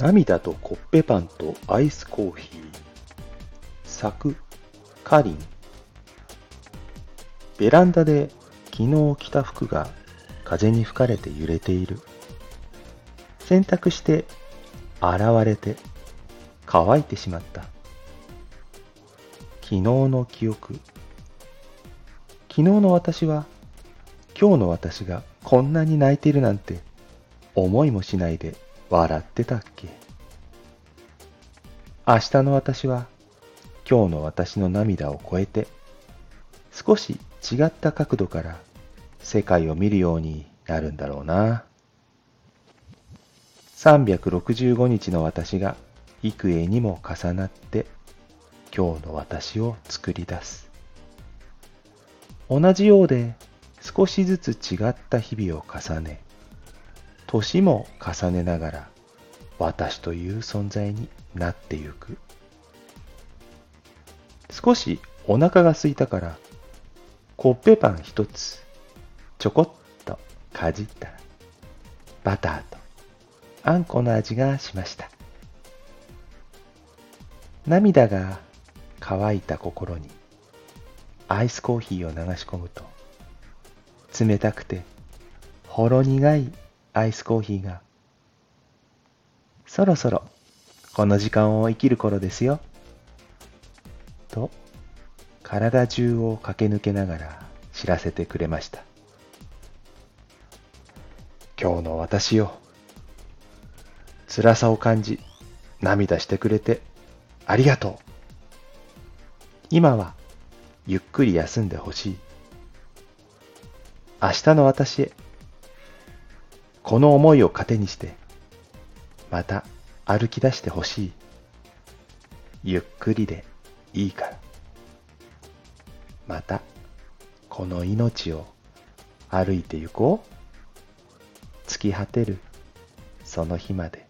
涙とコッペパンとアイスコーヒー。作、カリン。ベランダで昨日着た服が風に吹かれて揺れている。洗濯して洗われて乾いてしまった。昨日の記憶。昨日の私は今日の私がこんなに泣いているなんて思いもしないで笑ってたっけ？明日の私は今日の私の涙を超えて少し違った角度から世界を見るようになるんだろうな。365日の私が幾重にも重なって今日の私を作り出す。同じようで少しずつ違った日々を重ね、年も重ねながら私という存在になってゆく。少しお腹が空いたからコッペパン一つちょこっとかじったらバターとあんこの味がしました。涙が乾いた心にアイスコーヒーを流し込むと冷たくてほろ苦いアイスコーヒーが。そろそろこの時間を生きる頃ですよ。と体中を駆け抜けながら知らせてくれました。今日の私よ辛さを感じ涙してくれてありがとう。今はゆっくり休んでほしい。明日の私へこの思いを糧にしてまた歩き出してほしい。ゆっくりでいいから。またこの命を歩いて行こう。突き果てるその日まで。